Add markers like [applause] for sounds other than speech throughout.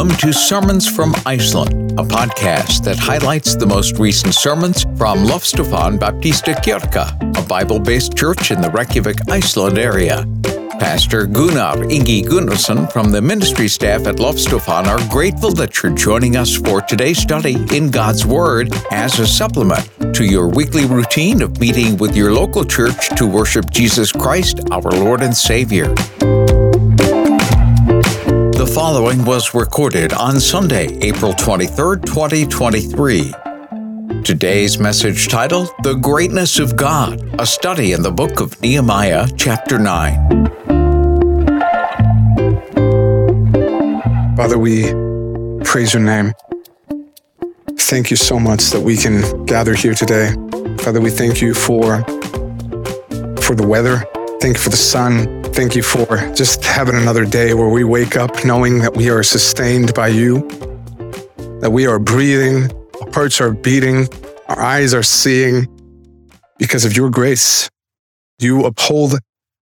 Welcome to Sermons from Iceland, a podcast that highlights the most recent sermons from Loftstofan Baptista Kirka, a Bible based church in the Reykjavik, Iceland area. Pastor Gunnar Ingi Gunnarsson from the ministry staff at Loftstofan are grateful that you're joining us for today's study in God's Word as a supplement to your weekly routine of meeting with your local church to worship Jesus Christ, our Lord and Savior. The following was recorded on Sunday, April 23, 2023. Today's message title The Greatness of God, a study in the book of Nehemiah, chapter 9. Father, we praise your name. Thank you so much that we can gather here today. Father, we thank you for for the weather. Thank you for the sun. Thank you for just having another day where we wake up knowing that we are sustained by you, that we are breathing, our hearts are beating, our eyes are seeing because of your grace. You uphold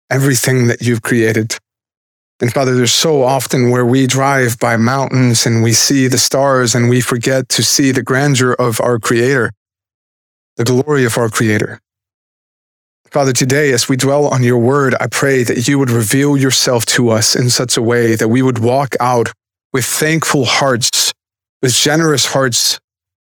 everything that you've created. And Father, there's so often where we drive by mountains and we see the stars and we forget to see the grandeur of our Creator, the glory of our Creator. Father, today, as we dwell on your word, I pray that you would reveal yourself to us in such a way that we would walk out with thankful hearts, with generous hearts,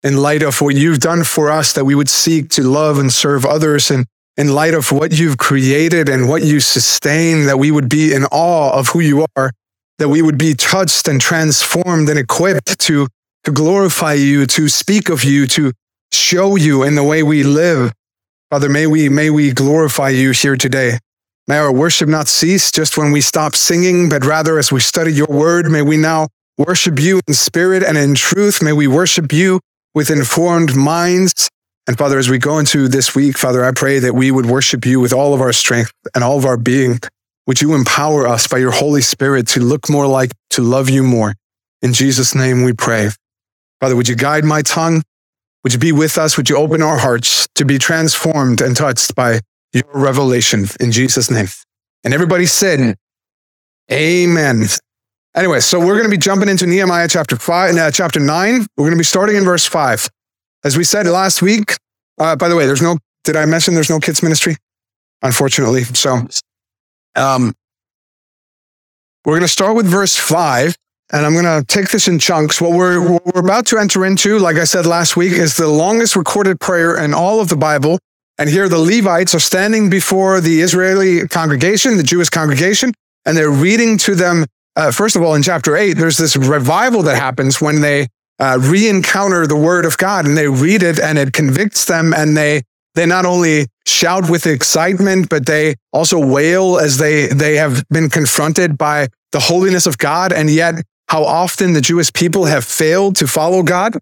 in light of what you've done for us, that we would seek to love and serve others. And in light of what you've created and what you sustain, that we would be in awe of who you are, that we would be touched and transformed and equipped to, to glorify you, to speak of you, to show you in the way we live. Father, may we, may we glorify you here today. May our worship not cease just when we stop singing, but rather as we study your word, may we now worship you in spirit and in truth. May we worship you with informed minds. And Father, as we go into this week, Father, I pray that we would worship you with all of our strength and all of our being. Would you empower us by your Holy Spirit to look more like, to love you more? In Jesus' name we pray. Father, would you guide my tongue? Would you be with us? Would you open our hearts to be transformed and touched by your revelation in Jesus' name? And everybody said, Amen. Anyway, so we're going to be jumping into Nehemiah chapter five, uh, chapter nine. We're going to be starting in verse five. As we said last week, uh, by the way, there's no, did I mention there's no kids ministry? Unfortunately. So, um, we're going to start with verse five and I'm going to take this in chunks. What we're, what we're about to enter into, like I said last week, is the longest recorded prayer in all of the Bible. And here the Levites are standing before the Israeli congregation, the Jewish congregation, and they're reading to them. Uh, first of all, in chapter eight, there's this revival that happens when they uh, re-encounter the word of God and they read it and it convicts them and they they not only shout with excitement, but they also wail as they they have been confronted by the holiness of God and yet how often the Jewish people have failed to follow God.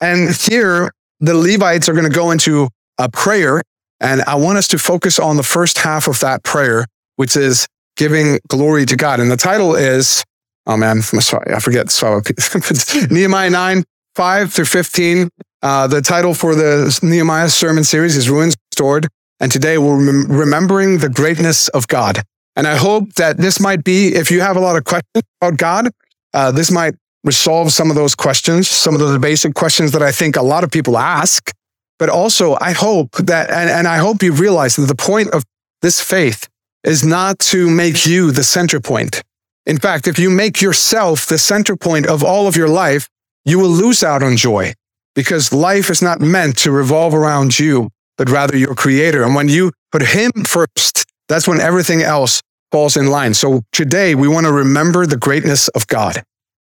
And here, the Levites are going to go into a prayer. And I want us to focus on the first half of that prayer, which is giving glory to God. And the title is, oh man, I'm sorry, I forget. So [laughs] Nehemiah 9, 5 through 15. Uh, the title for the Nehemiah sermon series is Ruins Restored. And today we're rem- remembering the greatness of God. And I hope that this might be, if you have a lot of questions about God, uh, this might resolve some of those questions, some of those basic questions that I think a lot of people ask. But also, I hope that, and, and I hope you realize that the point of this faith is not to make you the center point. In fact, if you make yourself the center point of all of your life, you will lose out on joy because life is not meant to revolve around you, but rather your creator. And when you put him first, that's when everything else falls in line. So today we want to remember the greatness of God.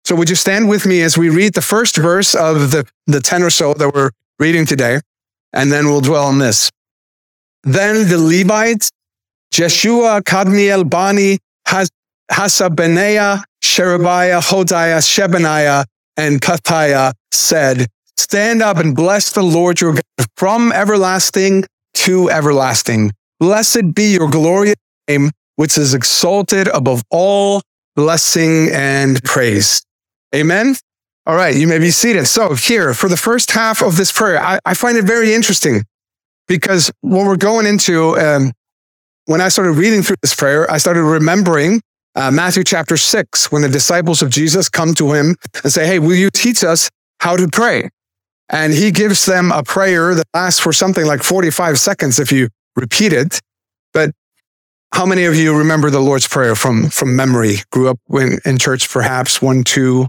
So would you stand with me as we read the first verse of the, the 10 or so that we're reading today, and then we'll dwell on this. Then the Levites, Jeshua, Kadmiel, Bani, Has, Hashabneiah, Sherebiah, Hodiah, Shebaniah, and Kathaiah said, Stand up and bless the Lord your God from everlasting to everlasting. Blessed be your glorious name which is exalted above all blessing and praise. Amen. All right, you may be seated. So, here for the first half of this prayer, I, I find it very interesting because what we're going into, um, when I started reading through this prayer, I started remembering uh, Matthew chapter six, when the disciples of Jesus come to him and say, Hey, will you teach us how to pray? And he gives them a prayer that lasts for something like 45 seconds if you repeat it. But how many of you remember the Lord's Prayer from, from memory? Grew up in, in church, perhaps one, two,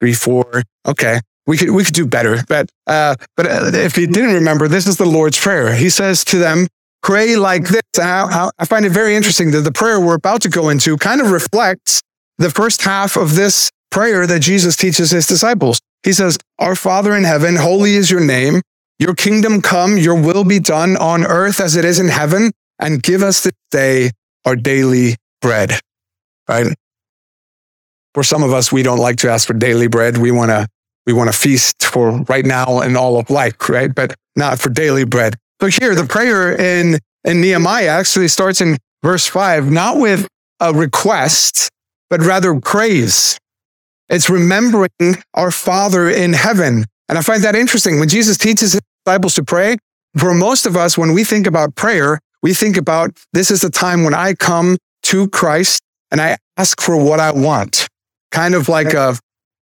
three, four. Okay. We could, we could do better. But, uh, but uh, if you didn't remember, this is the Lord's Prayer. He says to them, pray like this. I, I find it very interesting that the prayer we're about to go into kind of reflects the first half of this prayer that Jesus teaches his disciples. He says, Our Father in heaven, holy is your name. Your kingdom come, your will be done on earth as it is in heaven, and give us this day our daily bread. Right? For some of us, we don't like to ask for daily bread. We want to we want to feast for right now and all of life, right? But not for daily bread. So here, the prayer in, in Nehemiah actually starts in verse five, not with a request, but rather praise. It's remembering our Father in heaven. And I find that interesting. When Jesus teaches his disciples to pray, for most of us, when we think about prayer, we think about this is the time when I come to Christ and I ask for what I want, kind of like a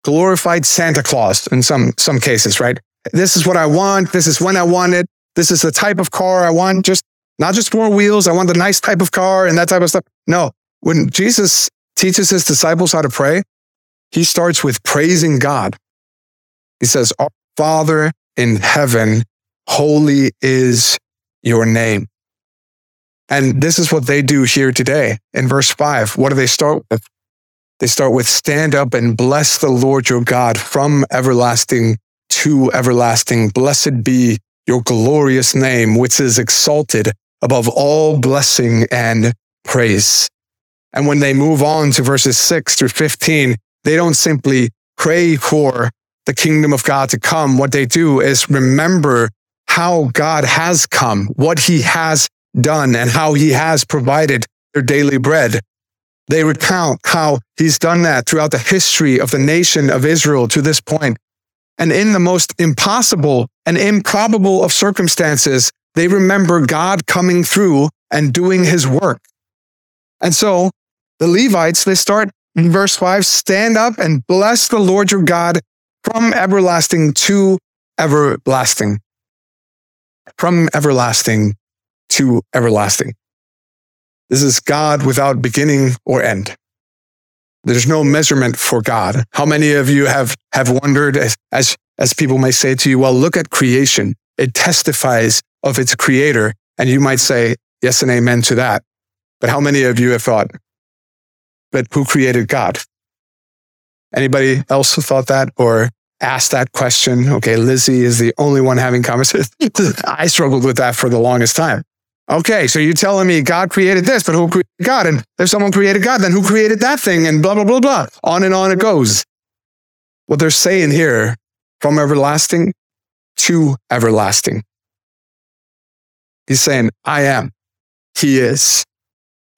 glorified Santa Claus in some, some cases, right? This is what I want. This is when I want it. This is the type of car I want. Just not just four wheels. I want the nice type of car and that type of stuff. No, when Jesus teaches his disciples how to pray, he starts with praising God. He says, Our Father in heaven, holy is your name. And this is what they do here today in verse five. What do they start with? They start with stand up and bless the Lord your God from everlasting to everlasting. Blessed be your glorious name, which is exalted above all blessing and praise. And when they move on to verses six through 15, they don't simply pray for the kingdom of God to come. What they do is remember how God has come, what he has done, and how he has provided their daily bread. They recount how he's done that throughout the history of the nation of Israel to this point. And in the most impossible and improbable of circumstances, they remember God coming through and doing his work. And so the Levites, they start in verse five, stand up and bless the Lord your God from everlasting to everlasting. From everlasting to everlasting. This is God without beginning or end. There's no measurement for God. How many of you have, have wondered as, as, people may say to you, well, look at creation. It testifies of its creator. And you might say, yes and amen to that. But how many of you have thought, but who created God? Anybody else thought that or asked that question? Okay, Lizzie is the only one having conversations. [laughs] I struggled with that for the longest time. Okay, so you're telling me God created this, but who created God? And if someone created God, then who created that thing? And blah, blah, blah, blah. On and on it goes. What they're saying here, from everlasting to everlasting. He's saying, I am. He is.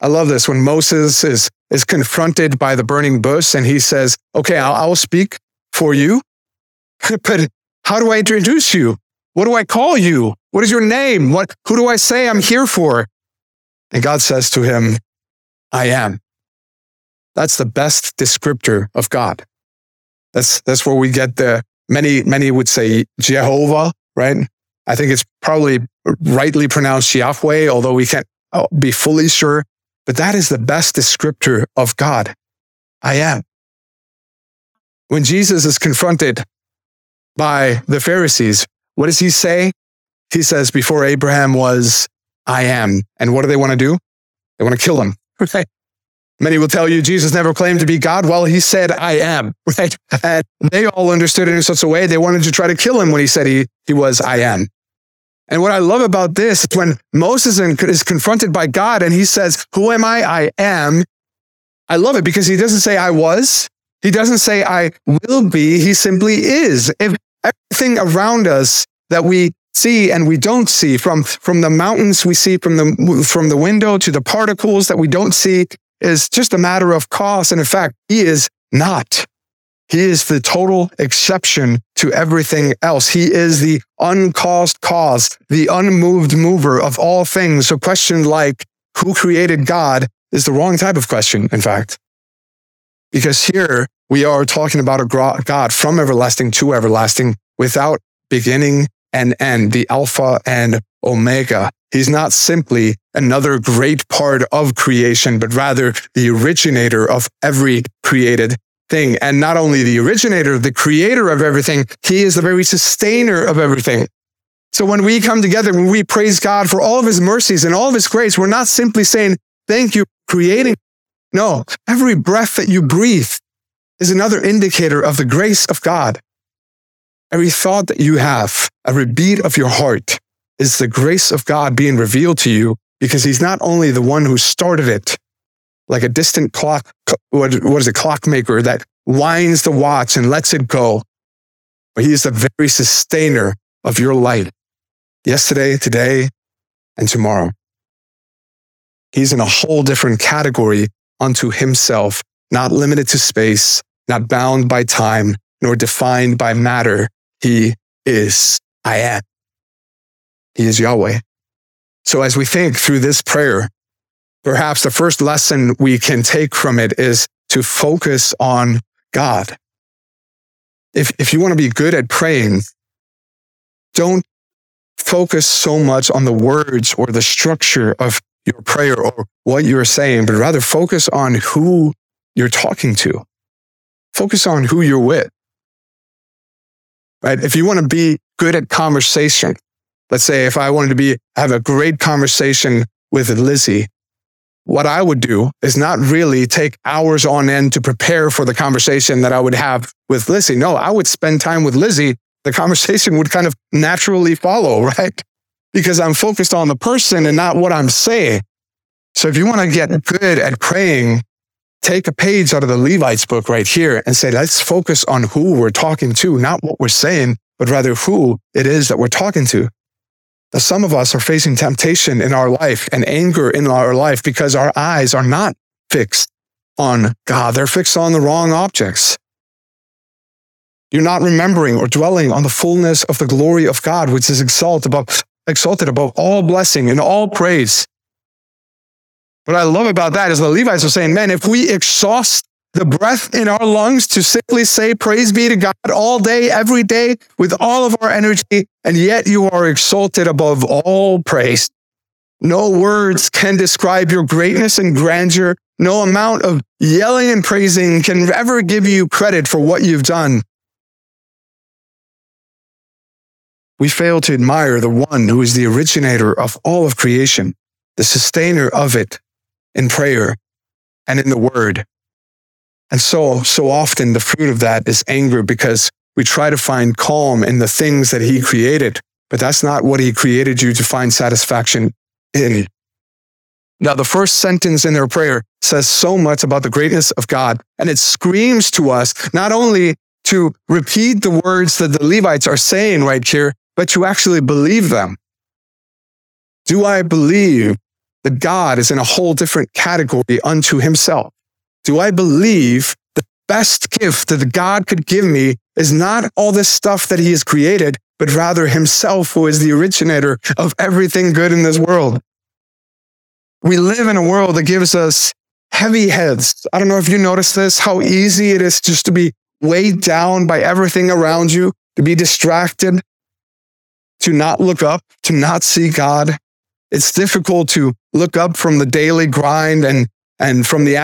I love this when Moses is, is confronted by the burning bush and he says, okay, I'll, I'll speak for you, [laughs] but how do I introduce you? What do I call you? What is your name? What, who do I say I'm here for? And God says to him, I am. That's the best descriptor of God. That's, that's where we get the, many, many would say Jehovah, right? I think it's probably rightly pronounced Yahweh, although we can't uh, be fully sure. But that is the best descriptor of God. I am. When Jesus is confronted by the Pharisees, what does he say? He says, before Abraham was, I am. And what do they want to do? They want to kill him. [laughs] Right? Many will tell you Jesus never claimed to be God. Well, he said, I am. [laughs] Right? And they all understood it in such a way they wanted to try to kill him when he said he, he was, I am. And what I love about this is when Moses is confronted by God and he says, Who am I? I am. I love it because he doesn't say I was. He doesn't say I will be. He simply is. If everything around us that we see and we don't see from, from the mountains we see from the, from the window to the particles that we don't see is just a matter of cause. And in fact, he is not. He is the total exception to everything else. He is the uncaused cause, the unmoved mover of all things. So question like, who created God is the wrong type of question, in fact. Because here we are talking about a God from everlasting to everlasting without beginning and end, the Alpha and Omega. He's not simply another great part of creation, but rather the originator of every created thing. And not only the originator, the creator of everything, he is the very sustainer of everything. So when we come together, when we praise God for all of his mercies and all of his grace, we're not simply saying, thank you creating. No, every breath that you breathe is another indicator of the grace of God. Every thought that you have, every beat of your heart is the grace of God being revealed to you because he's not only the one who started it, like a distant clock, what, what is a clockmaker that winds the watch and lets it go, but he is the very sustainer of your life yesterday, today, and tomorrow. He's in a whole different category unto himself, not limited to space, not bound by time, nor defined by matter. He is I am. He is Yahweh. So as we think through this prayer, perhaps the first lesson we can take from it is to focus on God. If, if you want to be good at praying, don't focus so much on the words or the structure of your prayer or what you're saying, but rather focus on who you're talking to. Focus on who you're with. Right? If you want to be good at conversation, let's say if I wanted to be, have a great conversation with Lizzie, what I would do is not really take hours on end to prepare for the conversation that I would have with Lizzie. No, I would spend time with Lizzie. The conversation would kind of naturally follow, [laughs] right? Because I'm focused on the person and not what I'm saying. So if you want to get good at praying, take a page out of the Levites book right here and say, let's focus on who we're talking to, not what we're saying, but rather who it is that we're talking to. Now, some of us are facing temptation in our life and anger in our life because our eyes are not fixed on God. They're fixed on the wrong objects. You're not remembering or dwelling on the fullness of the glory of God, which is exalted above, exalted above all blessing and all praise. What I love about that is the Levites are saying, man, if we exhaust the breath in our lungs to simply say, Praise be to God all day, every day, with all of our energy, and yet you are exalted above all praise. No words can describe your greatness and grandeur. No amount of yelling and praising can ever give you credit for what you've done. We fail to admire the one who is the originator of all of creation, the sustainer of it in prayer and in the word. And so, so often the fruit of that is anger because we try to find calm in the things that he created, but that's not what he created you to find satisfaction in. Now, the first sentence in their prayer says so much about the greatness of God, and it screams to us not only to repeat the words that the Levites are saying right here, but to actually believe them. Do I believe that God is in a whole different category unto himself? do I believe the best gift that God could give me is not all this stuff that he has created, but rather himself who is the originator of everything good in this world. We live in a world that gives us heavy heads. I don't know if you notice this, how easy it is just to be weighed down by everything around you, to be distracted, to not look up, to not see God. It's difficult to look up from the daily grind and, and from the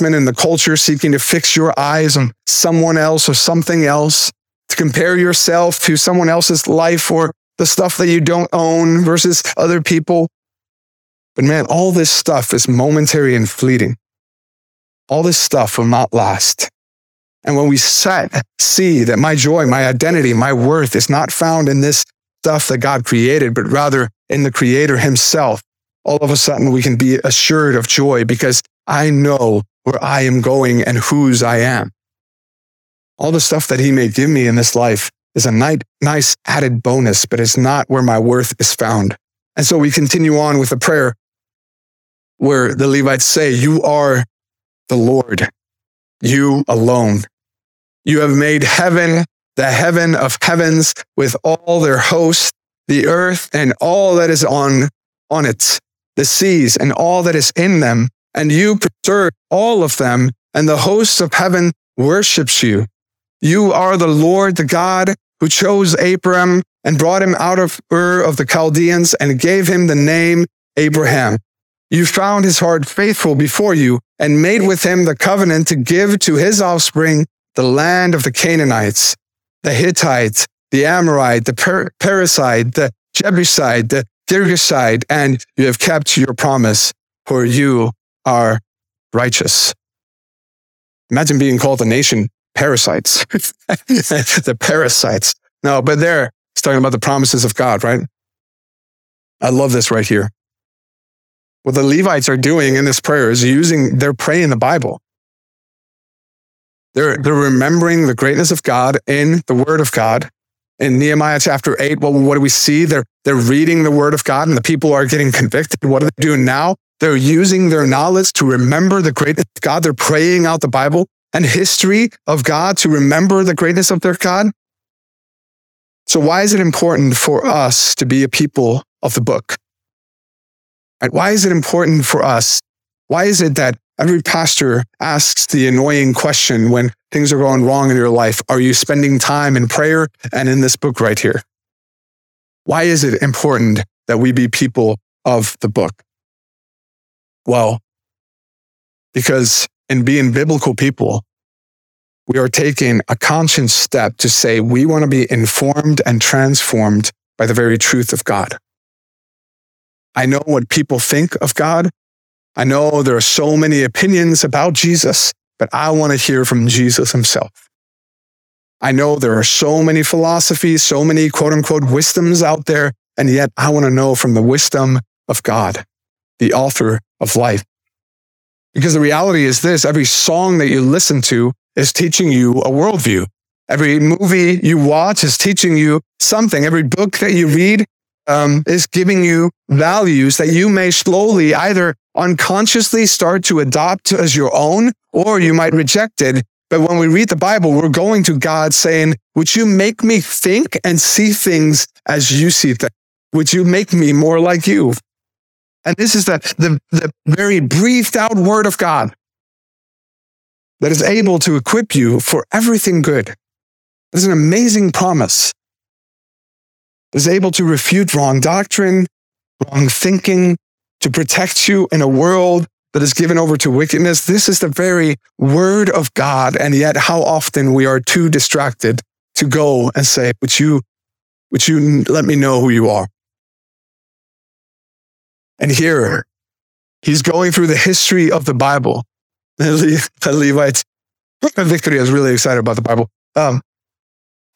in the culture seeking to fix your eyes on someone else or something else, to compare yourself to someone else's life or the stuff that you don't own versus other people. But man, all this stuff is momentary and fleeting. All this stuff will not last. And when we set, see that my joy, my identity, my worth is not found in this stuff that God created, but rather in the creator himself, all of a sudden we can be assured of joy because I know where I am going and whose I am. All the stuff that he may give me in this life is a nice added bonus, but it's not where my worth is found. And so we continue on with a prayer where the Levites say, You are the Lord, you alone. You have made heaven, the heaven of heavens, with all their hosts, the earth and all that is on, on it, the seas and all that is in them and you preserve all of them and the hosts of heaven worships you. You are the Lord, the God who chose Abram and brought him out of Ur of the Chaldeans and gave him the name Abraham. You found his heart faithful before you and made with him the covenant to give to his offspring the land of the Canaanites, the Hittites, the Amorite, the per- Perizzite, the Jebusite, the Girgashite, and you have kept your promise, for you are righteous. Imagine being called a nation parasites. [laughs] the parasites. No, but there, he's talking about the promises of God, right? I love this right here. What the Levites are doing in this prayer is using, they're praying the Bible. They're, they're remembering the greatness of God in the Word of God. In Nehemiah chapter 8, well, what do we see? They're, they're reading the Word of God and the people are getting convicted. What are they doing now? They're using their knowledge to remember the greatness of God. They're praying out the Bible and history of God to remember the greatness of their God. So why is it important for us to be a people of the book? Right? Why is it important for us? Why is it that every pastor asks the annoying question when things are going wrong in your life? Are you spending time in prayer and in this book right here? Why is it important that we be people of the book? Well, because in being biblical people, we are taking a conscious step to say we want to be informed and transformed by the very truth of God. I know what people think of God. I know there are so many opinions about Jesus, but I want to hear from Jesus himself. I know there are so many philosophies, so many quote unquote wisdoms out there, and yet I want to know from the wisdom of God, the author of life. Because the reality is this every song that you listen to is teaching you a worldview. Every movie you watch is teaching you something. Every book that you read um, is giving you values that you may slowly either unconsciously start to adopt as your own, or you might reject it. But when we read the Bible, we're going to God saying, would you make me think and see things as you see them? Would you make me more like you? And this is the, the, the very breathed out word of God that is able to equip you for everything good. It is an amazing promise. It is able to refute wrong doctrine, wrong thinking, to protect you in a world that is given over to wickedness. This is the very word of God. And yet how often we are too distracted to go and say, would you, would you let me know who you are? And here, he's going through the history of the Bible. [laughs] The Levites, [laughs] Victory is really excited about the Bible. Um,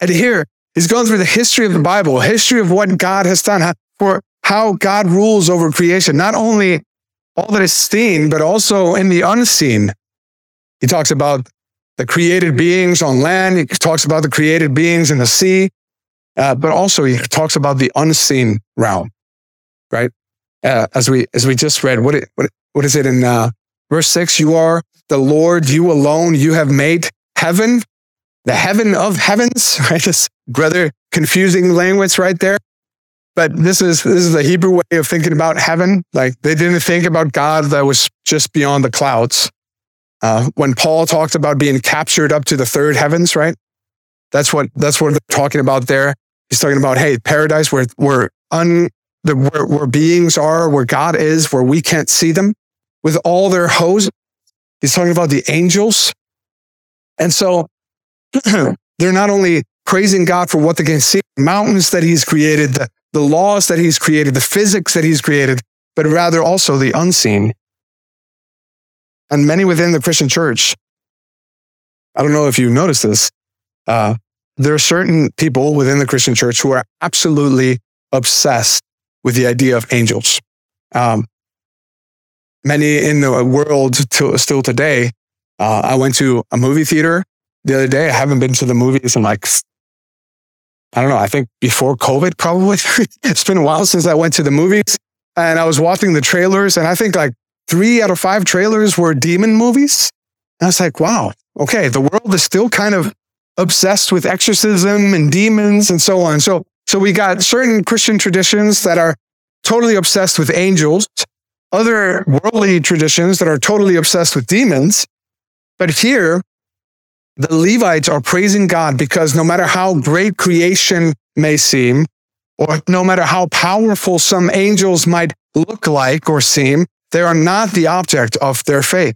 and here, he's going through the history of the Bible, history of what God has done, for how God rules over creation, not only all that is seen, but also in the unseen. He talks about the created beings on land. He talks about the created beings in the sea, uh, but also he talks about the unseen realm, right? uh, as we as we just read. What it, what what is it in uh, verse six? You are the Lord, you alone. You have made heaven, the heaven of heavens. [laughs] Right, this rather confusing language right there. But this is this is the Hebrew way of thinking about heaven. Like they didn't think about God that was just beyond the clouds. Uh, when Paul talked about being captured up to the third heavens, right? That's what that's what they're talking about there. He's talking about, hey, paradise where where un, the, where, where beings are, where God is, where we can't see them with all their hosts. He's talking about the angels. And so [clears throat] they're not only praising God for what they can see, mountains that he's created, the, the laws that he's created, the physics that he's created, but rather also the unseen. And many within the Christian church, I don't know if you noticed this, uh, there are certain people within the Christian church who are absolutely obsessed with the idea of angels. Um, many in the world to, still today. Uh, I went to a movie theater the other day. I haven't been to the movies in like, I don't know, I think before COVID, probably. [laughs] it's been a while since I went to the movies and I was watching the trailers and I think like three out of five trailers were demon movies. And I was like, wow, okay, the world is still kind of obsessed with exorcism and demons and so on. So so we got certain Christian traditions that are totally obsessed with angels, other worldly traditions that are totally obsessed with demons. But here, the Levites are praising God because no matter how great creation may seem, or no matter how powerful some angels might look like or seem, they are not the object of their faith.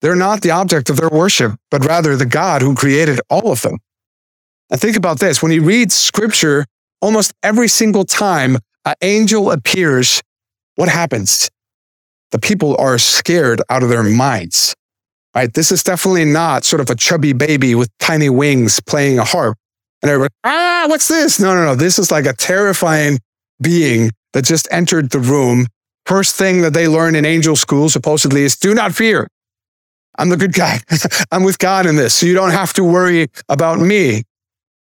They're not the object of their worship, but rather the God who created all of them. And think about this when you read scripture, almost every single time an angel appears, what happens? The people are scared out of their minds. Right? This is definitely not sort of a chubby baby with tiny wings playing a harp. And everybody, ah, what's this? No, no, no. This is like a terrifying being that just entered the room. First thing that they learn in angel school supposedly is do not fear. I'm the good guy. [laughs] I'm with God in this. So you don't have to worry about me.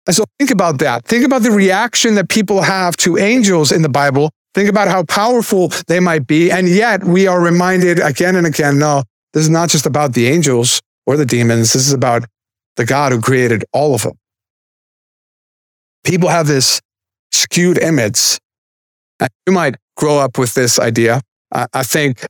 And so think about that. Think about the reaction that people have to angels in the Bible. Think about how powerful they might be. And yet we are reminded again and again, no, this is not just about the angels or the demons. This is about the God who created all of them. People have this skewed image. You might grow up with this idea. I, I think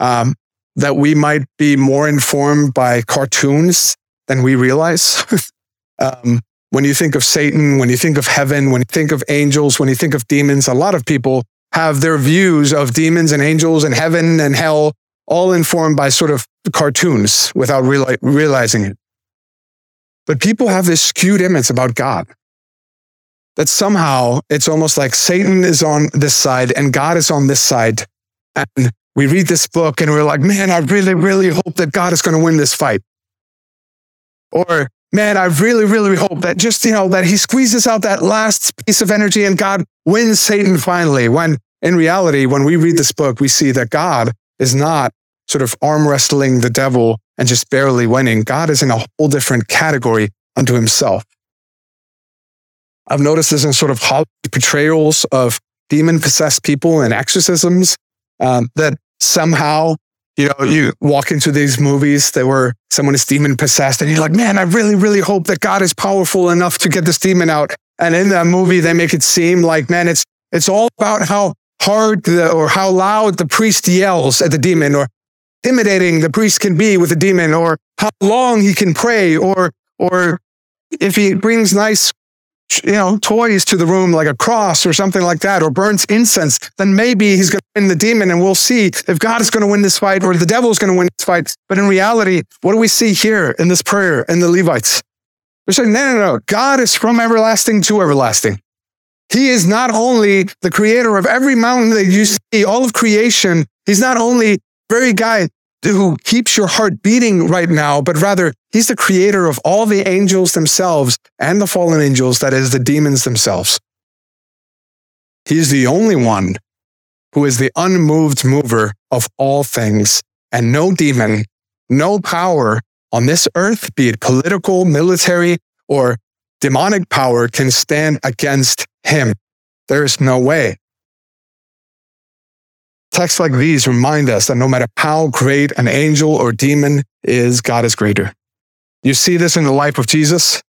um, that we might be more informed by cartoons than we realize. [laughs] um, when you think of Satan, when you think of heaven, when you think of angels, when you think of demons, a lot of people have their views of demons and angels and heaven and hell all informed by sort of cartoons without reali- realizing it. But people have this skewed image about God that somehow it's almost like Satan is on this side and God is on this side. And we read this book and we're like, man, I really, really hope that God is going to win this fight. Or, man, I really, really hope that just, you know, that he squeezes out that last piece of energy and God wins Satan finally. When in reality, when we read this book, we see that God is not sort of arm wrestling the devil and just barely winning. God is in a whole different category unto himself. I've noticed this in sort of portrayals of demon possessed people and exorcisms um, that somehow, you know, you walk into these movies that where someone is demon possessed and you're like, man, I really, really hope that God is powerful enough to get this demon out. And in that movie, they make it seem like, man, it's, it's all about how hard the, or how loud the priest yells at the demon or intimidating the priest can be with a demon or how long he can pray or, or if he brings nice you know, toys to the room like a cross or something like that, or burns incense, then maybe he's going to win the demon and we'll see if God is going to win this fight or the devil is going to win this fight. But in reality, what do we see here in this prayer in the Levites? They're saying, no, no, no. God is from everlasting to everlasting. He is not only the creator of every mountain that you see, all of creation. He's not only very guy who keeps your heart beating right now, but rather he's the creator of all the angels themselves and the fallen angels, that is, the demons themselves. He's the only one who is the unmoved mover of all things, and no demon, no power on this earth, be it political, military, or demonic power, can stand against him. There is no way. Texts like these remind us that no matter how great an angel or demon is, God is greater. You see this in the life of Jesus.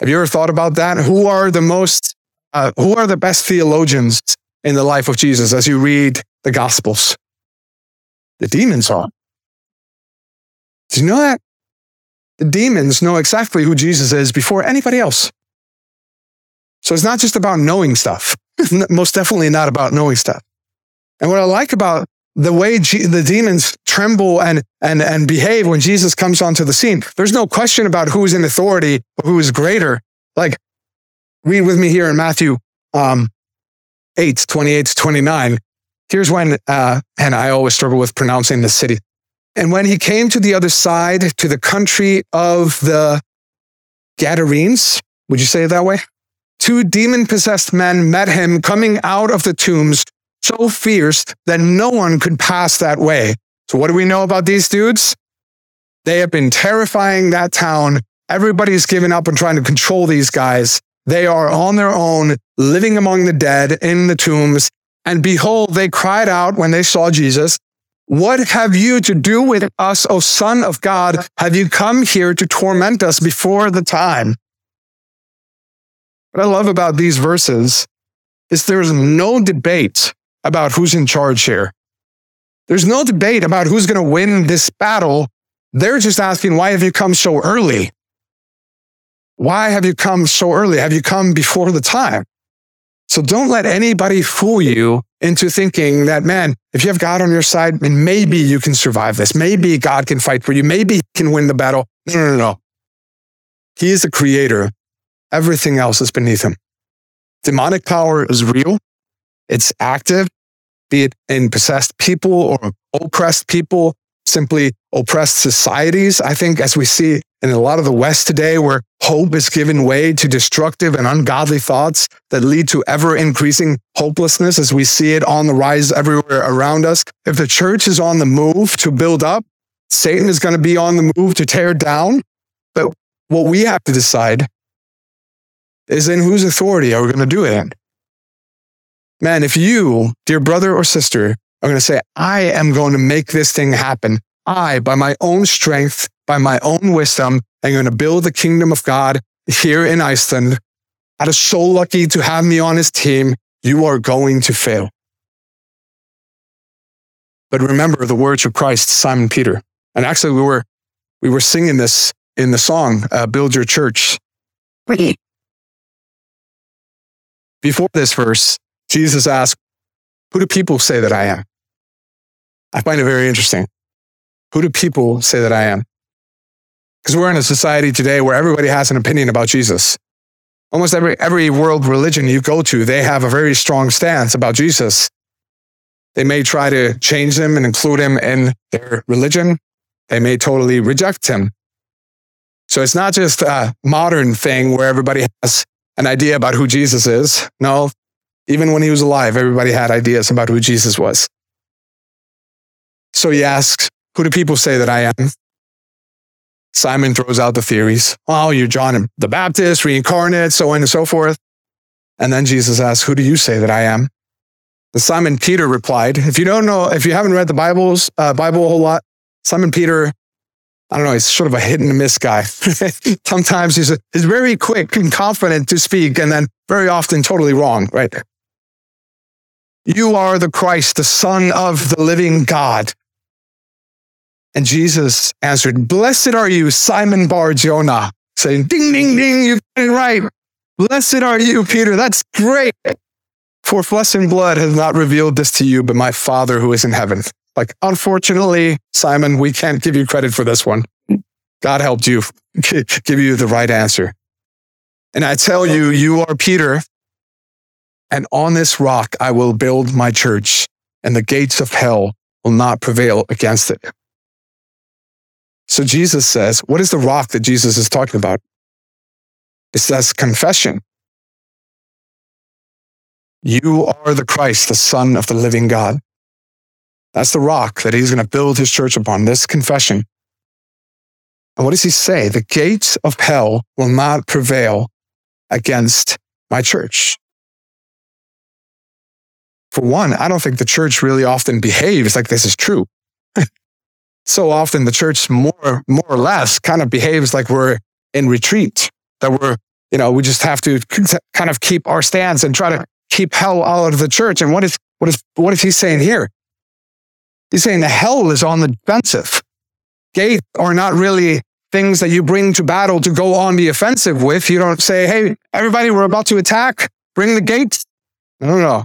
Have you ever thought about that? Who are the most, uh, who are the best theologians in the life of Jesus as you read the Gospels? The demons are. Do you know that? The demons know exactly who Jesus is before anybody else. So it's not just about knowing stuff. [laughs] Most definitely not about knowing stuff. And what I like about the way G- the demons tremble and, and, and behave when Jesus comes onto the scene, there's no question about who's in authority or who is greater. Like, read with me here in Matthew um, 8, 28 to 29. Here's when, uh, and I always struggle with pronouncing the city. And when he came to the other side, to the country of the Gadarenes, would you say it that way? Two demon possessed men met him coming out of the tombs so fierce that no one could pass that way. So what do we know about these dudes? They have been terrifying that town. Everybody's given up on trying to control these guys. They are on their own, living among the dead in the tombs. And behold, they cried out when they saw Jesus, What have you to do with us, O Son of God? Have you come here to torment us before the time? What I love about these verses is there's no debate about who's in charge here. There's no debate about who's going to win this battle They're just asking, why have you come so early? Why have you come so early? Have you come before the time? So don't let anybody fool you into thinking that, man, if you have God on your side, maybe you can survive this. Maybe God can fight for you. Maybe he can win the battle. No, no, no, no. He is the creator. Everything else is beneath him. Demonic power is real. It's active, be it in possessed people or oppressed people, simply oppressed societies. I think as we see in a lot of the West today, where hope is given way to destructive and ungodly thoughts that lead to ever increasing hopelessness as we see it on the rise everywhere around us. If the church is on the move to build up, Satan is going to be on the move to tear down. But what we have to decide is in whose authority are we going to do it in? Man, if you, dear brother or sister, are going to say, I am going to make this thing happen. I, by my own strength, by my own wisdom, am going to build the kingdom of God here in Iceland. God is so lucky to have me on his team. You are going to fail. But remember the words of Christ, Simon Peter. And actually, we were, we were singing this in the song, uh, Build Your Church. Before this verse, Jesus asked, Who do people say that I am? I find it very interesting. Who do people say that I am? Because we're in a society today where everybody has an opinion about Jesus. Almost every, every world religion you go to, they have a very strong stance about Jesus. They may try to change him and include him in their religion. They may totally reject him. So it's not just a modern thing where everybody has an idea about who Jesus is. No, even when he was alive, everybody had ideas about who Jesus was. So he asks, Who do people say that I am? Simon throws out the theories. Oh, you're John the Baptist, reincarnate, so on and so forth. And then Jesus asks, Who do you say that I am? The Simon Peter replied, If you don't know, if you haven't read the Bible's uh, Bible a whole lot, Simon Peter, I don't know, he's sort of a hit and miss guy. [laughs] Sometimes he's, a, he's very quick and confident to speak, and then very often totally wrong, right? You are the Christ, the Son of the living God. And Jesus answered, Blessed are you, Simon Bar Jonah, saying, Ding, ding, ding, you got it right. Blessed are you, Peter. That's great. For flesh and blood has not revealed this to you, but my Father who is in heaven. Like, unfortunately, Simon, we can't give you credit for this one. God helped you [laughs] give you the right answer. And I tell you, you are Peter, and on this rock I will build my church, and the gates of hell will not prevail against it. So Jesus says, what is the rock that Jesus is talking about? It says confession. You are the Christ, the Son of the living God. That's the rock that he's going to build his church upon, this confession. And what does he say? The gates of hell will not prevail against my church for one, I don't think the church really often behaves like this is true. [laughs] so often the church more, more or less kind of behaves like we're in retreat, that we're, you know, we just have to kind of keep our stance and try to keep hell out of the church. And what is, what is, what is he saying here? He's saying the hell is on the defensive. Gates are not really things that you bring to battle to go on the offensive with. You don't say, Hey, everybody, we're about to attack. Bring the gates. No, no,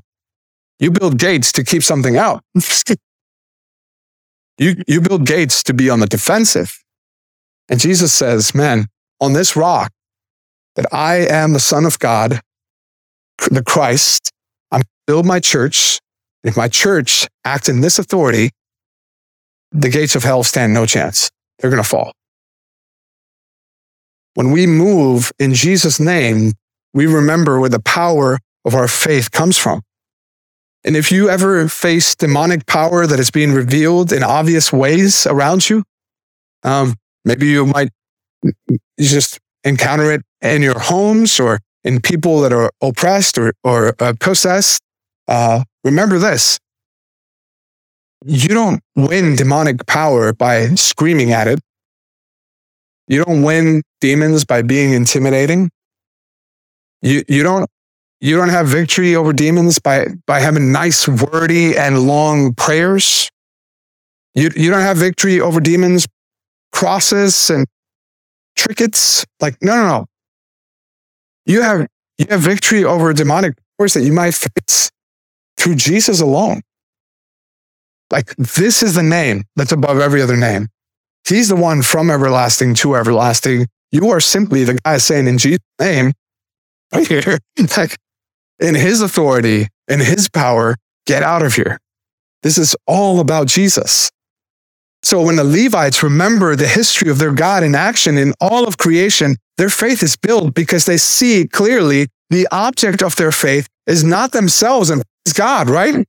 you build gates to keep something out. [laughs] you, you build gates to be on the defensive. And Jesus says, man, on this rock, that I am the Son of God, the Christ, I'm build my church. If my church acts in this authority, the gates of hell stand no chance. They're going to fall. When we move in Jesus' name, we remember where the power of our faith comes from. And if you ever face demonic power that is being revealed in obvious ways around you, um, maybe you might just encounter it in your homes or in people that are oppressed or, or uh, possessed. Uh, remember this. You don't win demonic power by screaming at it. You don't win demons by being intimidating. You, you don't you don't have victory over demons by, by having nice, wordy, and long prayers. You, you don't have victory over demons crosses and trinkets. Like, no, no, no. You have, you have victory over demonic force that you might face through Jesus alone. Like, this is the name that's above every other name. He's the one from everlasting to everlasting. You are simply the guy saying in Jesus' name, [laughs] right here, like in his authority, in his power, get out of here. This is all about Jesus. So when the Levites remember the history of their God in action in all of creation, their faith is built because they see clearly the object of their faith is not themselves and praise God, right?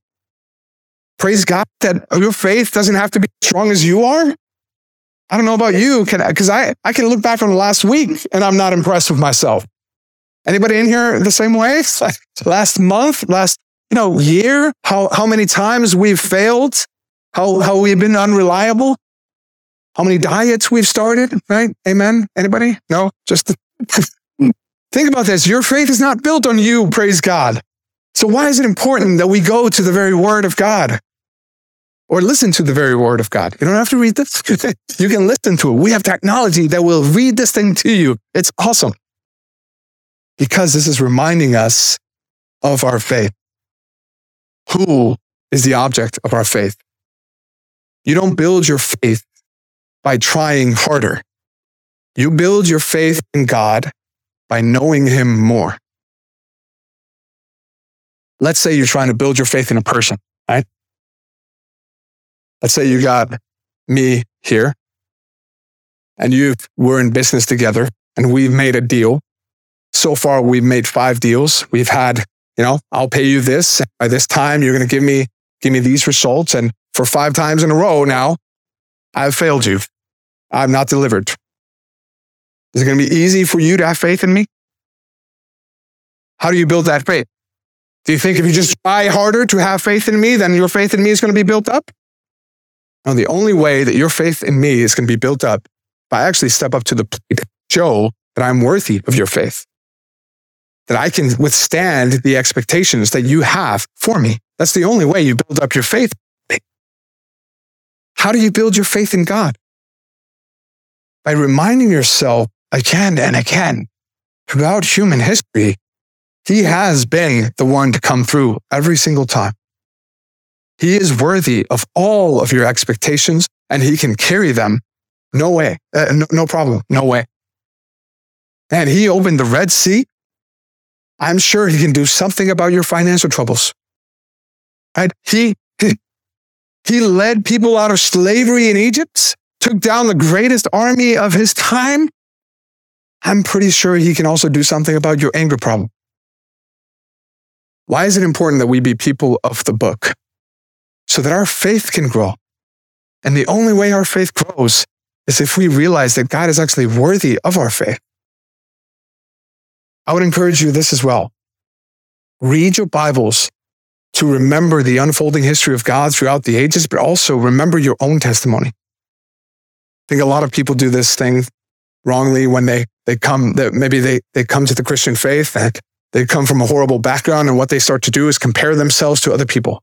Praise God that your faith doesn't have to be as strong as you are. I don't know about you, because I, I can look back on the last week and I'm not impressed with myself. Anybody in here the same way? [laughs] last month, last you know year, how how many times we've failed, how, how we've been unreliable, how many diets we've started, right? Amen. Anybody? No, just [laughs] think about this. Your faith is not built on you. Praise God. So why is it important that we go to the very word of God? Or listen to the very word of God. You don't have to read this. [laughs] you can listen to it. We have technology that will read this thing to you. It's awesome. Because this is reminding us of our faith. Who is the object of our faith? You don't build your faith by trying harder. You build your faith in God by knowing Him more. Let's say you're trying to build your faith in a person, right? Let's say you got me here and you we're in business together and we've made a deal. So far, we've made five deals. We've had, you know, I'll pay you this. By this time, you're going to give me, give me these results. And for five times in a row now, I've failed you. I've not delivered. Is it going to be easy for you to have faith in me? How do you build that faith? Do you think if you just try harder to have faith in me, then your faith in me is going to be built up? No, the only way that your faith in me is going to be built up by actually step up to the plate, show that I'm worthy of your faith, that I can withstand the expectations that you have for me. That's the only way you build up your faith. How do you build your faith in God? By reminding yourself again and again throughout human history, He has been the one to come through every single time. He is worthy of all of your expectations and He can carry them. No way. Uh, no, no problem. No way. And He opened the Red Sea. I'm sure He can do something about your financial troubles. Right? He, he [laughs] he led people out of slavery in Egypt, took down the greatest army of his time. I'm pretty sure he can also do something about your anger problem. Why is it important that we be people of the book? So that our faith can grow. And the only way our faith grows is if we realize that God is actually worthy of our faith. I would encourage you this as well. Read your Bibles to remember the unfolding history of God throughout the ages, but also remember your own testimony. I think a lot of people do this thing wrongly when they, they come, that maybe they, they come to the Christian faith and they come from a horrible background and what they start to do is compare themselves to other people.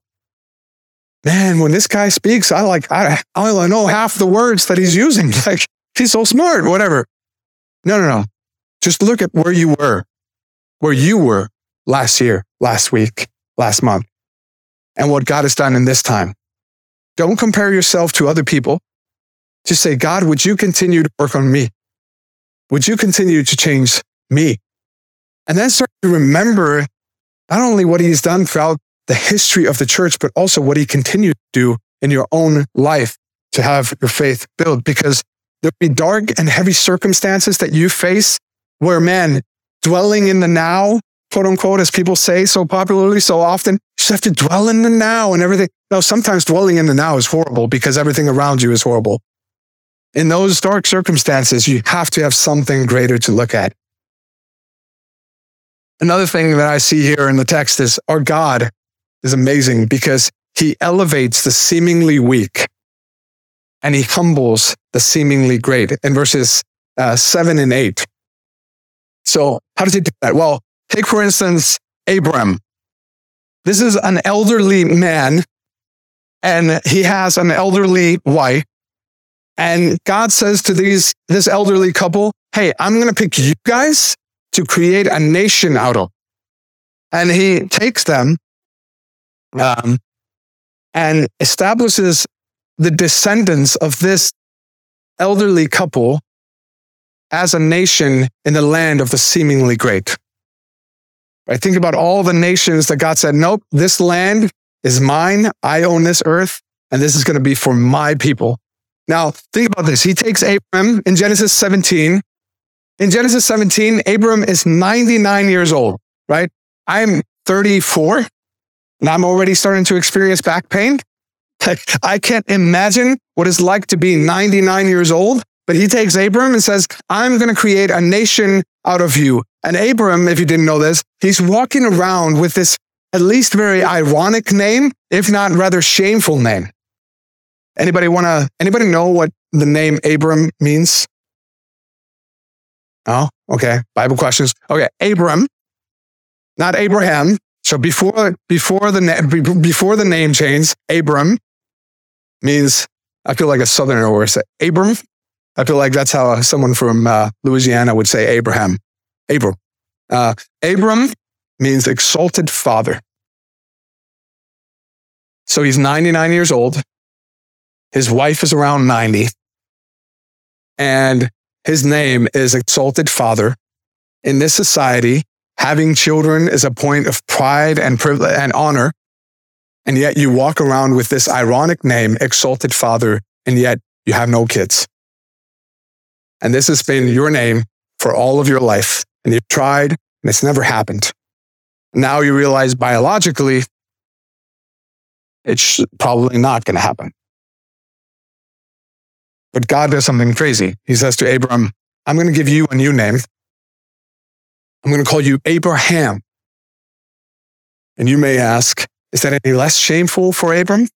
Man, when this guy speaks, I like, I, I know half the words that he's using. [laughs] Like, he's so smart, whatever. No, no, no. Just look at where you were, where you were last year, last week, last month and what God has done in this time. Don't compare yourself to other people. Just say, God, would you continue to work on me? Would you continue to change me? And then start to remember not only what he's done throughout the history of the church, but also what he continued to do in your own life to have your faith built. Because there'll be dark and heavy circumstances that you face where, man, dwelling in the now quote unquote, as people say so popularly so often. You just have to dwell in the now and everything. No, sometimes dwelling in the now is horrible because everything around you is horrible. In those dark circumstances, you have to have something greater to look at. Another thing that I see here in the text is our God is amazing because he elevates the seemingly weak and he humbles the seemingly great in verses uh, seven and eight. So how does he do that? Well, Take, for instance, Abram. This is an elderly man, and he has an elderly wife. And God says to these, this elderly couple, Hey, I'm going to pick you guys to create a nation out of. And he takes them, um, and establishes the descendants of this elderly couple as a nation in the land of the seemingly great. I think about all the nations that God said, nope, this land is mine. I own this earth and this is going to be for my people. Now, think about this. He takes Abram in Genesis 17. In Genesis 17, Abram is 99 years old, right? I'm 34 and I'm already starting to experience back pain. [laughs] I can't imagine what it's like to be 99 years old. But he takes Abram and says, I'm going to create a nation out of you. And Abram, if you didn't know this, he's walking around with this at least very ironic name, if not rather shameful name. Anybody want to, anybody know what the name Abram means? Oh, okay. Bible questions. Okay. Abram, not Abraham. So before, before the, before the name change, Abram means, I feel like a southerner where say Abram. I feel like that's how someone from uh, Louisiana would say Abraham. Abram. Uh, Abram means exalted father. So he's 99 years old. His wife is around 90. And his name is exalted father. In this society, having children is a point of pride and privilege and honor. And yet you walk around with this ironic name, exalted father, and yet you have no kids. And this has been your name for all of your life. And you've tried and it's never happened. Now you realize biologically, it's probably not going to happen. But God does something crazy. He says to Abram, I'm going to give you a new name. I'm going to call you Abraham. And you may ask, is that any less shameful for Abram?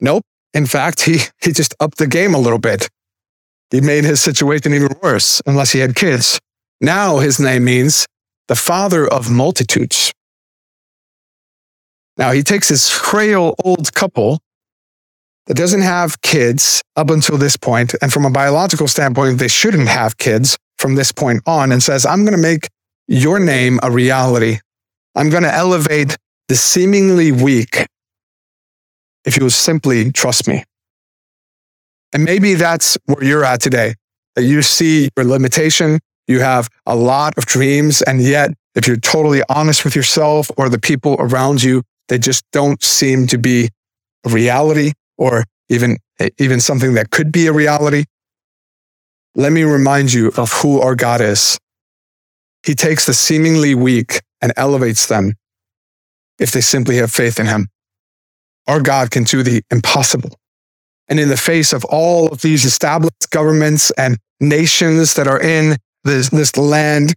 Nope. In fact, he, he just upped the game a little bit. He made his situation even worse, unless he had kids. Now his name means the father of multitudes. Now he takes this frail old couple that doesn't have kids up until this point, and from a biological standpoint, they shouldn't have kids from this point on, and says, I'm going to make your name a reality. I'm going to elevate the seemingly weak if you will simply trust me. And maybe that's where you're at today, that you see your limitation, you have a lot of dreams, and yet if you're totally honest with yourself or the people around you, they just don't seem to be a reality or even, even something that could be a reality. Let me remind you of who our God is. He takes the seemingly weak and elevates them if they simply have faith in him. Our God can do the impossible. And in the face of all of these established governments and nations that are in this, this land,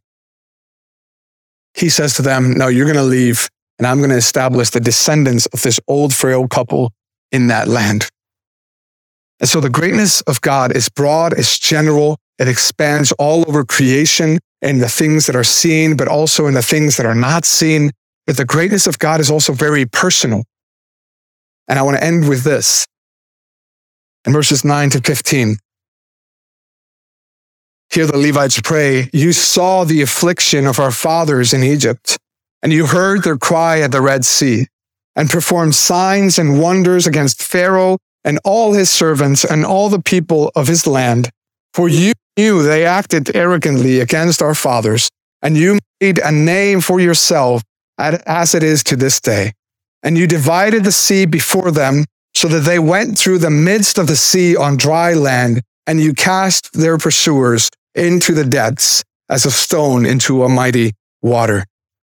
he says to them, No, you're going to leave, and I'm going to establish the descendants of this old, frail couple in that land. And so the greatness of God is broad, it's general, it expands all over creation and the things that are seen, but also in the things that are not seen. But the greatness of God is also very personal. And I want to end with this in verses 9 to 15. Here the Levites pray, You saw the affliction of our fathers in Egypt, and you heard their cry at the Red Sea, and performed signs and wonders against Pharaoh and all his servants and all the people of his land. For you knew they acted arrogantly against our fathers, and you made a name for yourself as it is to this day. And you divided the sea before them so that they went through the midst of the sea on dry land, and you cast their pursuers into the depths as a stone into a mighty water.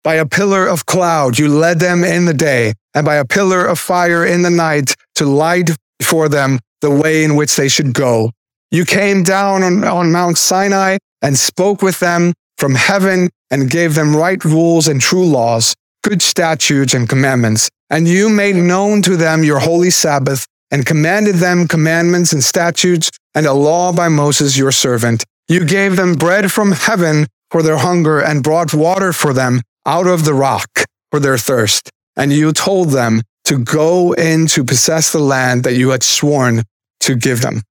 By a pillar of cloud you led them in the day, and by a pillar of fire in the night to light before them the way in which they should go. You came down on, on Mount Sinai and spoke with them from heaven and gave them right rules and true laws, good statutes and commandments. And you made known to them your holy Sabbath and commanded them commandments and statutes and a law by Moses your servant. You gave them bread from heaven for their hunger and brought water for them out of the rock for their thirst. And you told them to go in to possess the land that you had sworn to give them.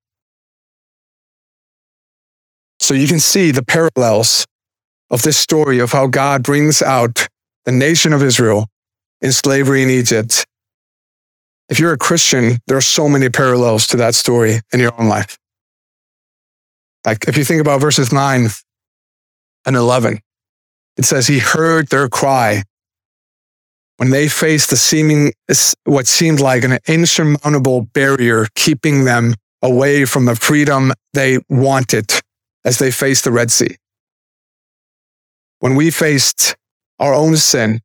So you can see the parallels of this story of how God brings out the nation of Israel in slavery in Egypt. If you're a Christian, there are so many parallels to that story in your own life. Like if you think about verses 9 and 11, it says, He heard their cry when they faced the seeming, what seemed like an insurmountable barrier keeping them away from the freedom they wanted as they faced the Red Sea. When we faced our own sin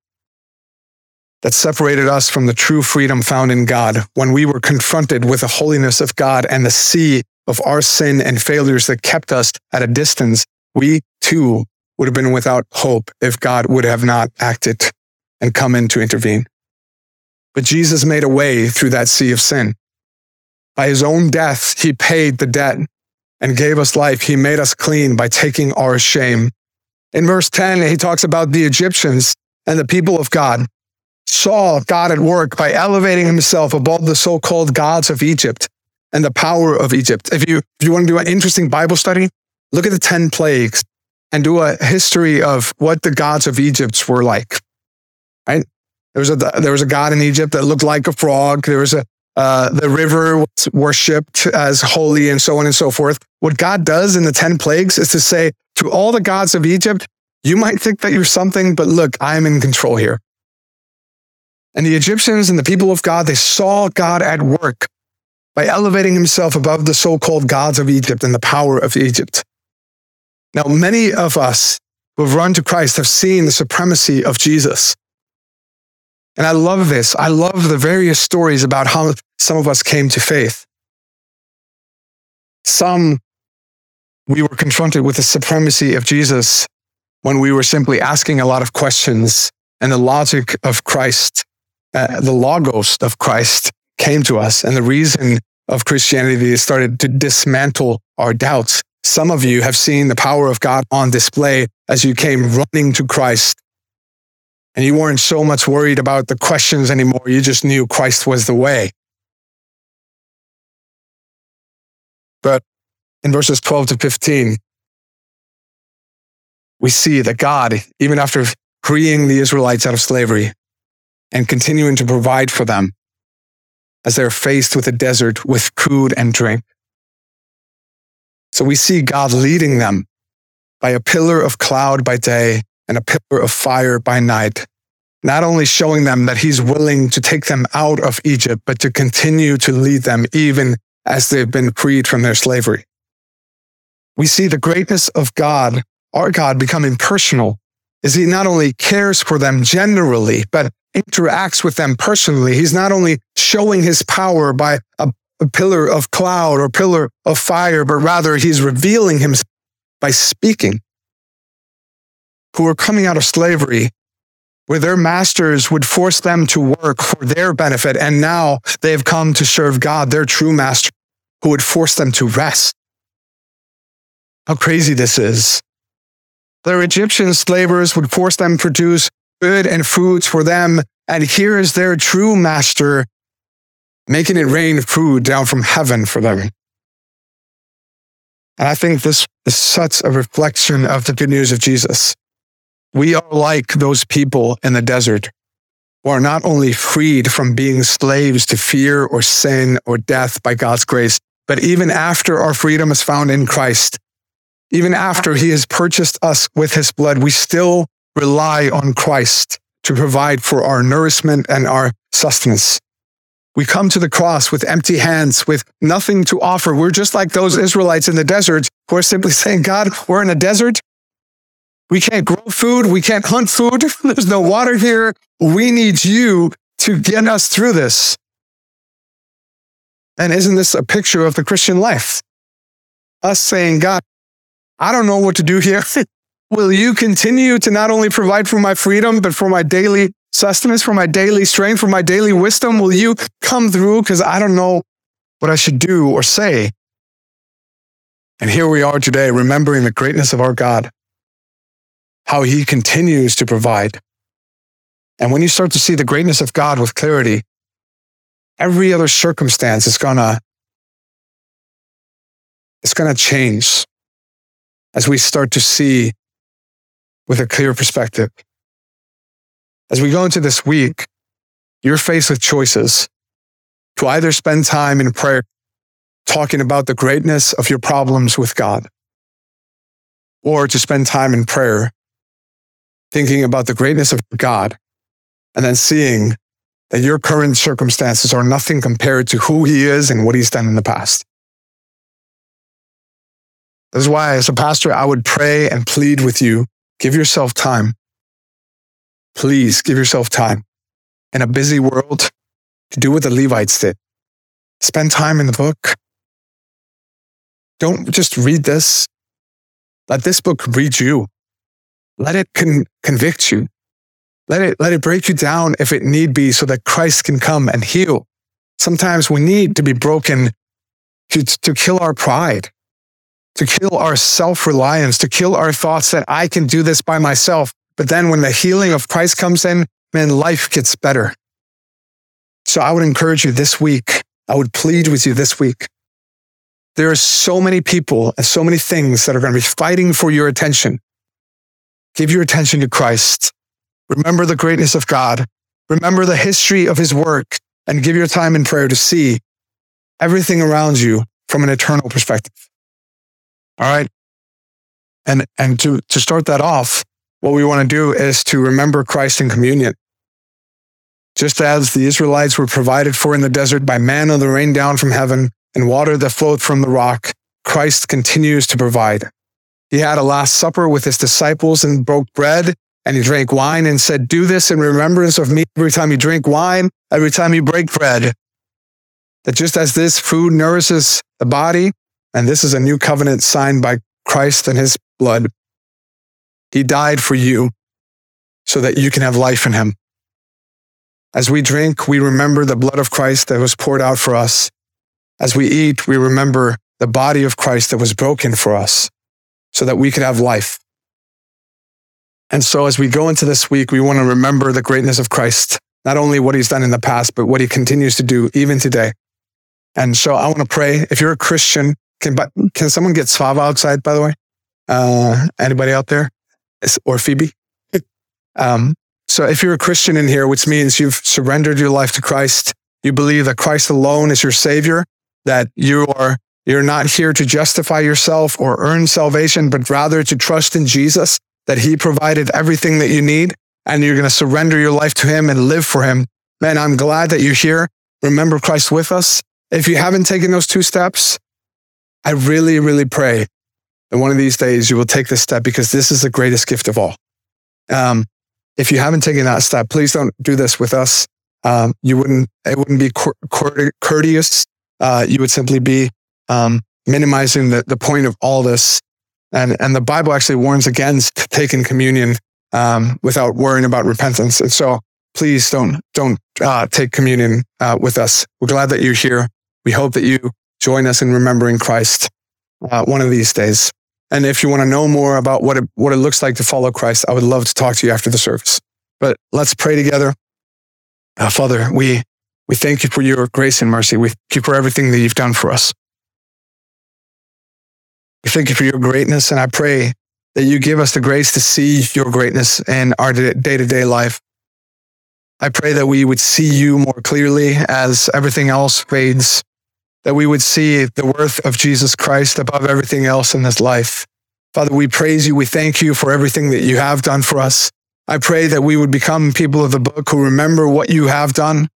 that separated us from the true freedom found in God, when we were confronted with the holiness of God and the sea of our sin and failures that kept us at a distance, we too would have been without hope if God would have not acted and come in to intervene. But Jesus made a way through that sea of sin. By his own death, he paid the debt and gave us life. He made us clean by taking our shame. In verse 10, he talks about the Egyptians and the people of God saw God at work by elevating himself above the so-called gods of Egypt and the power of Egypt. If you, if you want to do an interesting Bible study, look at the 10 plagues and do a history of what the gods of Egypt were like. Right? There was a there was a god in Egypt that looked like a frog. There was a uh, the river was worshipped as holy and so on and so forth. What God does in the 10 plagues is to say to all the gods of Egypt, you might think that you're something, but look, I'm in control here. And the Egyptians and the people of God, they saw God at work by elevating himself above the so called gods of Egypt and the power of Egypt. Now, many of us who have run to Christ have seen the supremacy of Jesus. And I love this. I love the various stories about how some of us came to faith. Some, we were confronted with the supremacy of Jesus when we were simply asking a lot of questions and the logic of Christ, uh, the logos of Christ came to us. And the reason of Christianity started to dismantle our doubts some of you have seen the power of God on display as you came running to Christ. And you weren't so much worried about the questions anymore. You just knew Christ was the way. But in verses 12 to 15, we see that God, even after freeing the Israelites out of slavery and continuing to provide for them as they're faced with a desert with food and drink, so we see God leading them by a pillar of cloud by day and a pillar of fire by night, not only showing them that he's willing to take them out of Egypt, but to continue to lead them even as they've been freed from their slavery. We see the greatness of God, our God, becoming personal, as he not only cares for them generally, but interacts with them personally. He's not only showing his power by a a pillar of cloud or pillar of fire, but rather he's revealing himself by speaking. Who are coming out of slavery, where their masters would force them to work for their benefit, and now they have come to serve God, their true master, who would force them to rest. How crazy this is. Their Egyptian slavers would force them to produce good and foods for them, and here is their true master making it rain food down from heaven for them. And I think this is such a reflection of the good news of Jesus. We are like those people in the desert who are not only freed from being slaves to fear or sin or death by God's grace, but even after our freedom is found in Christ, even after he has purchased us with his blood, we still rely on Christ to provide for our nourishment and our sustenance. We come to the cross with empty hands, with nothing to offer. We're just like those Israelites in the desert who are simply saying, God, we're in a desert. We can't grow food. We can't hunt food. [laughs] There's no water here. We need you to get us through this. And isn't this a picture of the Christian life? Us saying, God, I don't know what to do here. [laughs] Will you continue to not only provide for my freedom, but for my daily sustenance, for my daily strength, for my daily wisdom? Will you come through? Because I don't know what I should do or say. And here we are today, remembering the greatness of our God, how he continues to provide. And when you start to see the greatness of God with clarity, every other circumstance is gonna, it's gonna change. As we start to see with a clear perspective. As we go into this week, you're faced with choices to either spend time in prayer talking about the greatness of your problems with God, or to spend time in prayer thinking about the greatness of God and then seeing that your current circumstances are nothing compared to who He is and what He's done in the past. This is why, as a pastor, I would pray and plead with you give yourself time. Please give yourself time in a busy world to do what the Levites did. Spend time in the book. Don't just read this. Let this book read you. Let it con- convict you. Let it, let it break you down if it need be so that Christ can come and heal. Sometimes we need to be broken to, to kill our pride, to kill our self reliance, to kill our thoughts that I can do this by myself. But then when the healing of Christ comes in, man, life gets better. So I would encourage you this week. I would plead with you this week. There are so many people and so many things that are going to be fighting for your attention. Give your attention to Christ. Remember the greatness of God. Remember the history of his work and give your time in prayer to see everything around you from an eternal perspective. All right. And, and to, to start that off, what we want to do is to remember Christ in communion. Just as the Israelites were provided for in the desert by manna the rain down from heaven and water that flowed from the rock, Christ continues to provide. He had a last supper with his disciples and broke bread and he drank wine and said, do this in remembrance of me every time you drink wine, every time you break bread. That just as this food nourishes the body, and this is a new covenant signed by Christ and his blood, he died for you so that you can have life in him. As we drink, we remember the blood of Christ that was poured out for us. As we eat, we remember the body of Christ that was broken for us so that we could have life. And so as we go into this week, we want to remember the greatness of Christ, not only what he's done in the past, but what he continues to do even today. And so I want to pray. If you're a Christian, can, but can someone get Svava outside, by the way? Uh, anybody out there? Or Phoebe? [laughs] um, so if you're a Christian in here, which means you've surrendered your life to Christ, you believe that Christ alone is your savior, that you are you're not here to justify yourself or earn salvation, but rather to trust in Jesus, that he provided everything that you need and you're going to surrender your life to him and live for him. Man, I'm glad that you're here. Remember Christ with us. If you haven't taken those two steps, I really, really pray that one of these days you will take this step because this is the greatest gift of all. Um, if you haven't taken that step, please don't do this with us. Um, you wouldn't, it wouldn't be courteous. Uh, you would simply be um, minimizing the, the point of all this. And, and the Bible actually warns against taking communion um, without worrying about repentance. And so please don't, don't uh, take communion uh, with us. We're glad that you're here. We hope that you join us in remembering Christ uh, one of these days. And if you want to know more about what it, what it looks like to follow Christ, I would love to talk to you after the service. But let's pray together. Uh, Father, we, we thank you for your grace and mercy. We thank you for everything that you've done for us. We thank you for your greatness, and I pray that you give us the grace to see your greatness in our day to day life. I pray that we would see you more clearly as everything else fades, that we would see the worth of Jesus Christ above everything else in this life. Father, we praise you. We thank you for everything that you have done for us. I pray that we would become people of the book who remember what you have done,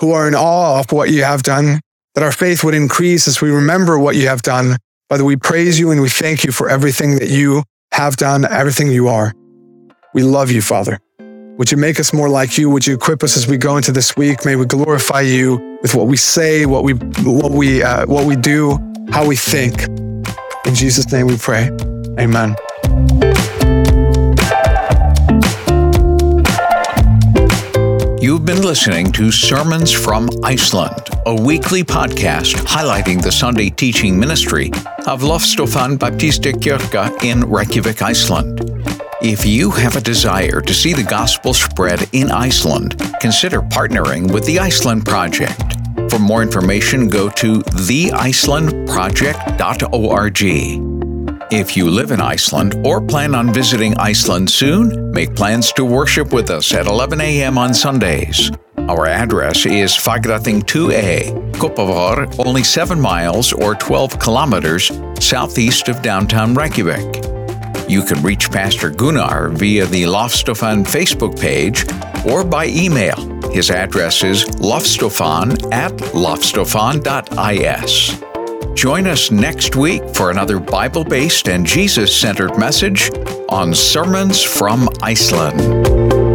who are in awe of what you have done, that our faith would increase as we remember what you have done, Father, we praise you and we thank you for everything that you have done, everything you are. We love you, Father. Would you make us more like you? Would you equip us as we go into this week? May we glorify you with what we say, what we, what we, uh, what we do, how we think. In Jesus' name we pray. Amen. You've been listening to Sermons from Iceland, a weekly podcast highlighting the Sunday teaching ministry of Loftstofan Baptistakirkja in Reykjavik, Iceland. If you have a desire to see the gospel spread in Iceland, consider partnering with the Iceland Project. For more information, go to theicelandproject.org. If you live in Iceland or plan on visiting Iceland soon, make plans to worship with us at 11 a.m. on Sundays. Our address is Fagrathing 2A, Kópavogur, only 7 miles or 12 kilometers southeast of downtown Reykjavik. You can reach Pastor Gunnar via the Loftstofan Facebook page or by email. His address is loftstofan at loftstofan.is. Join us next week for another Bible based and Jesus centered message on Sermons from Iceland.